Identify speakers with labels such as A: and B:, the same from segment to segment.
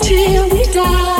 A: till we die.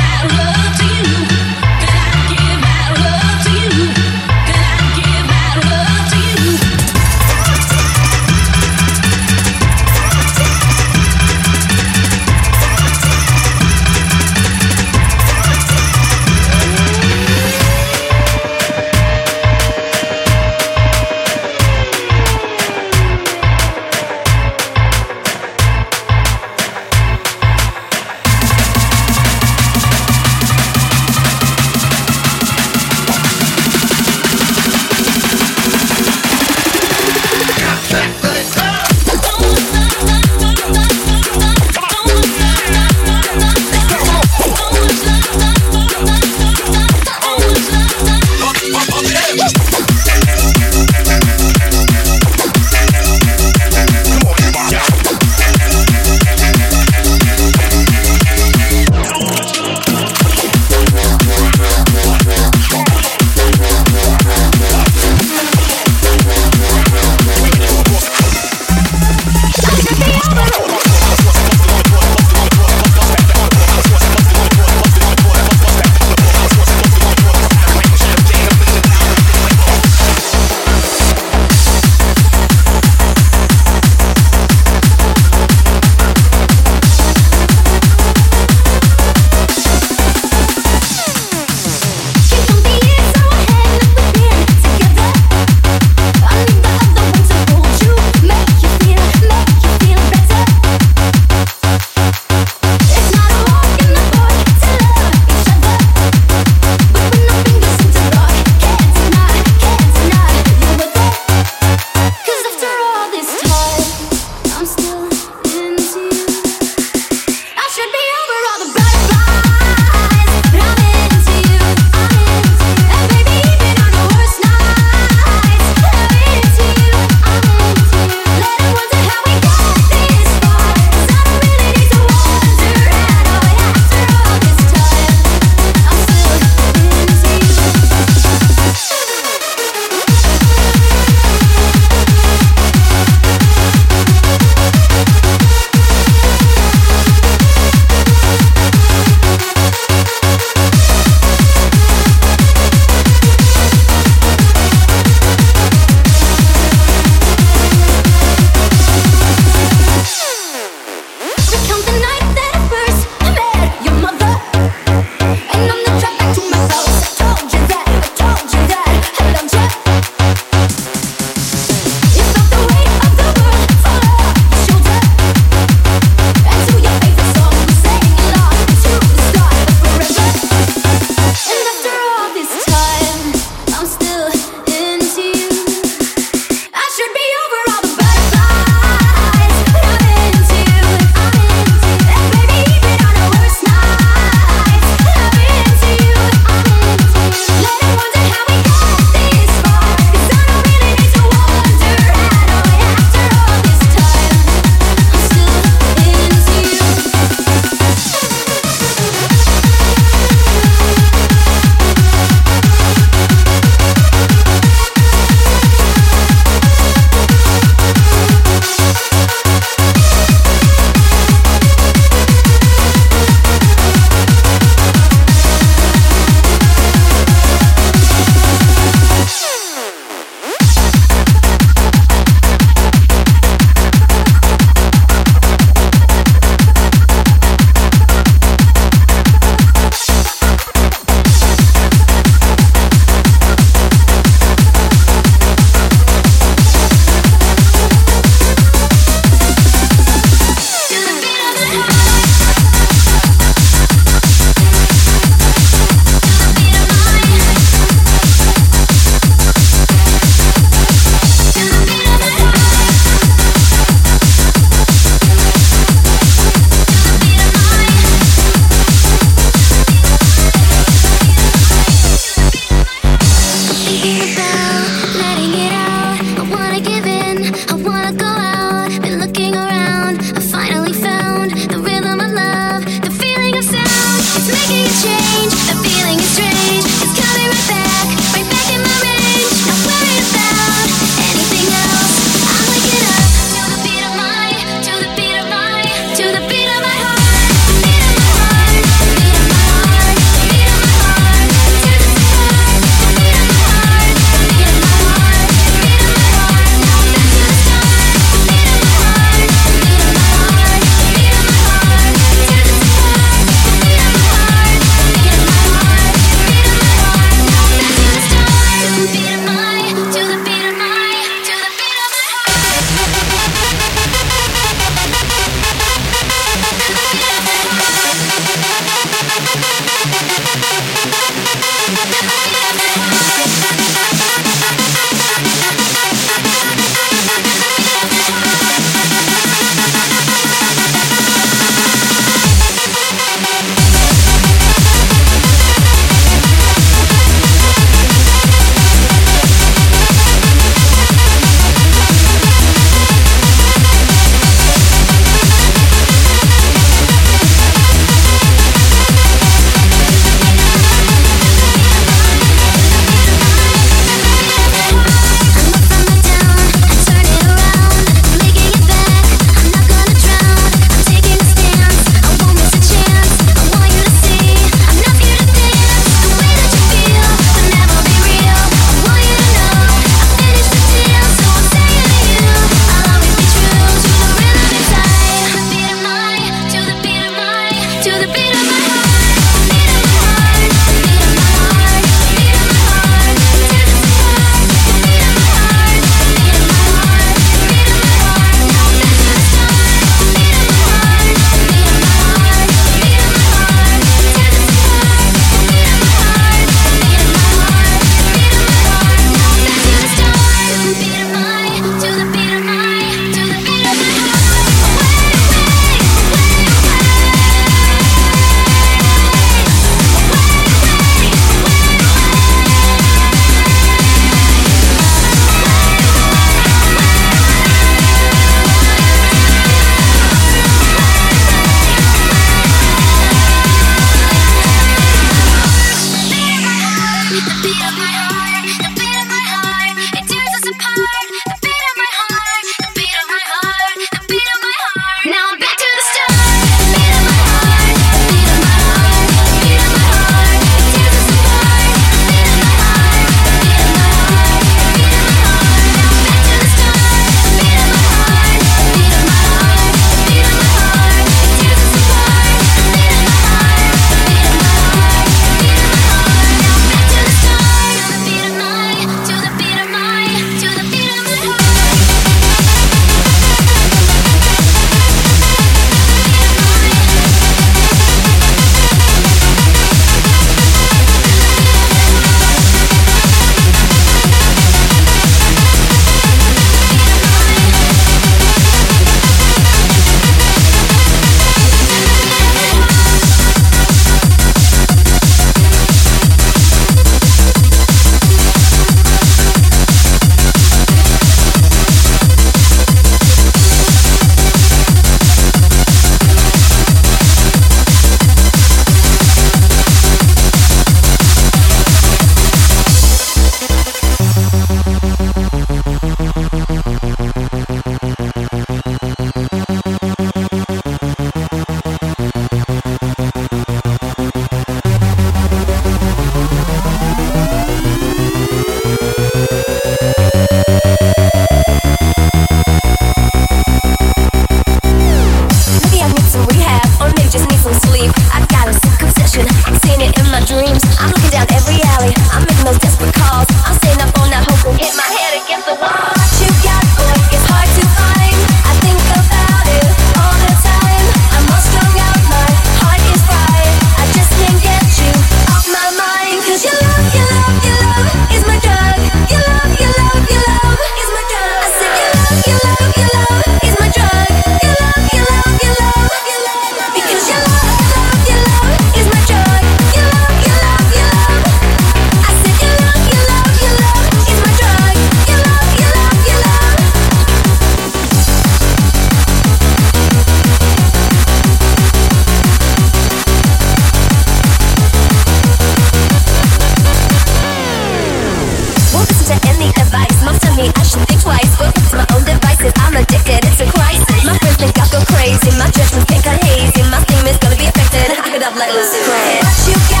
B: Get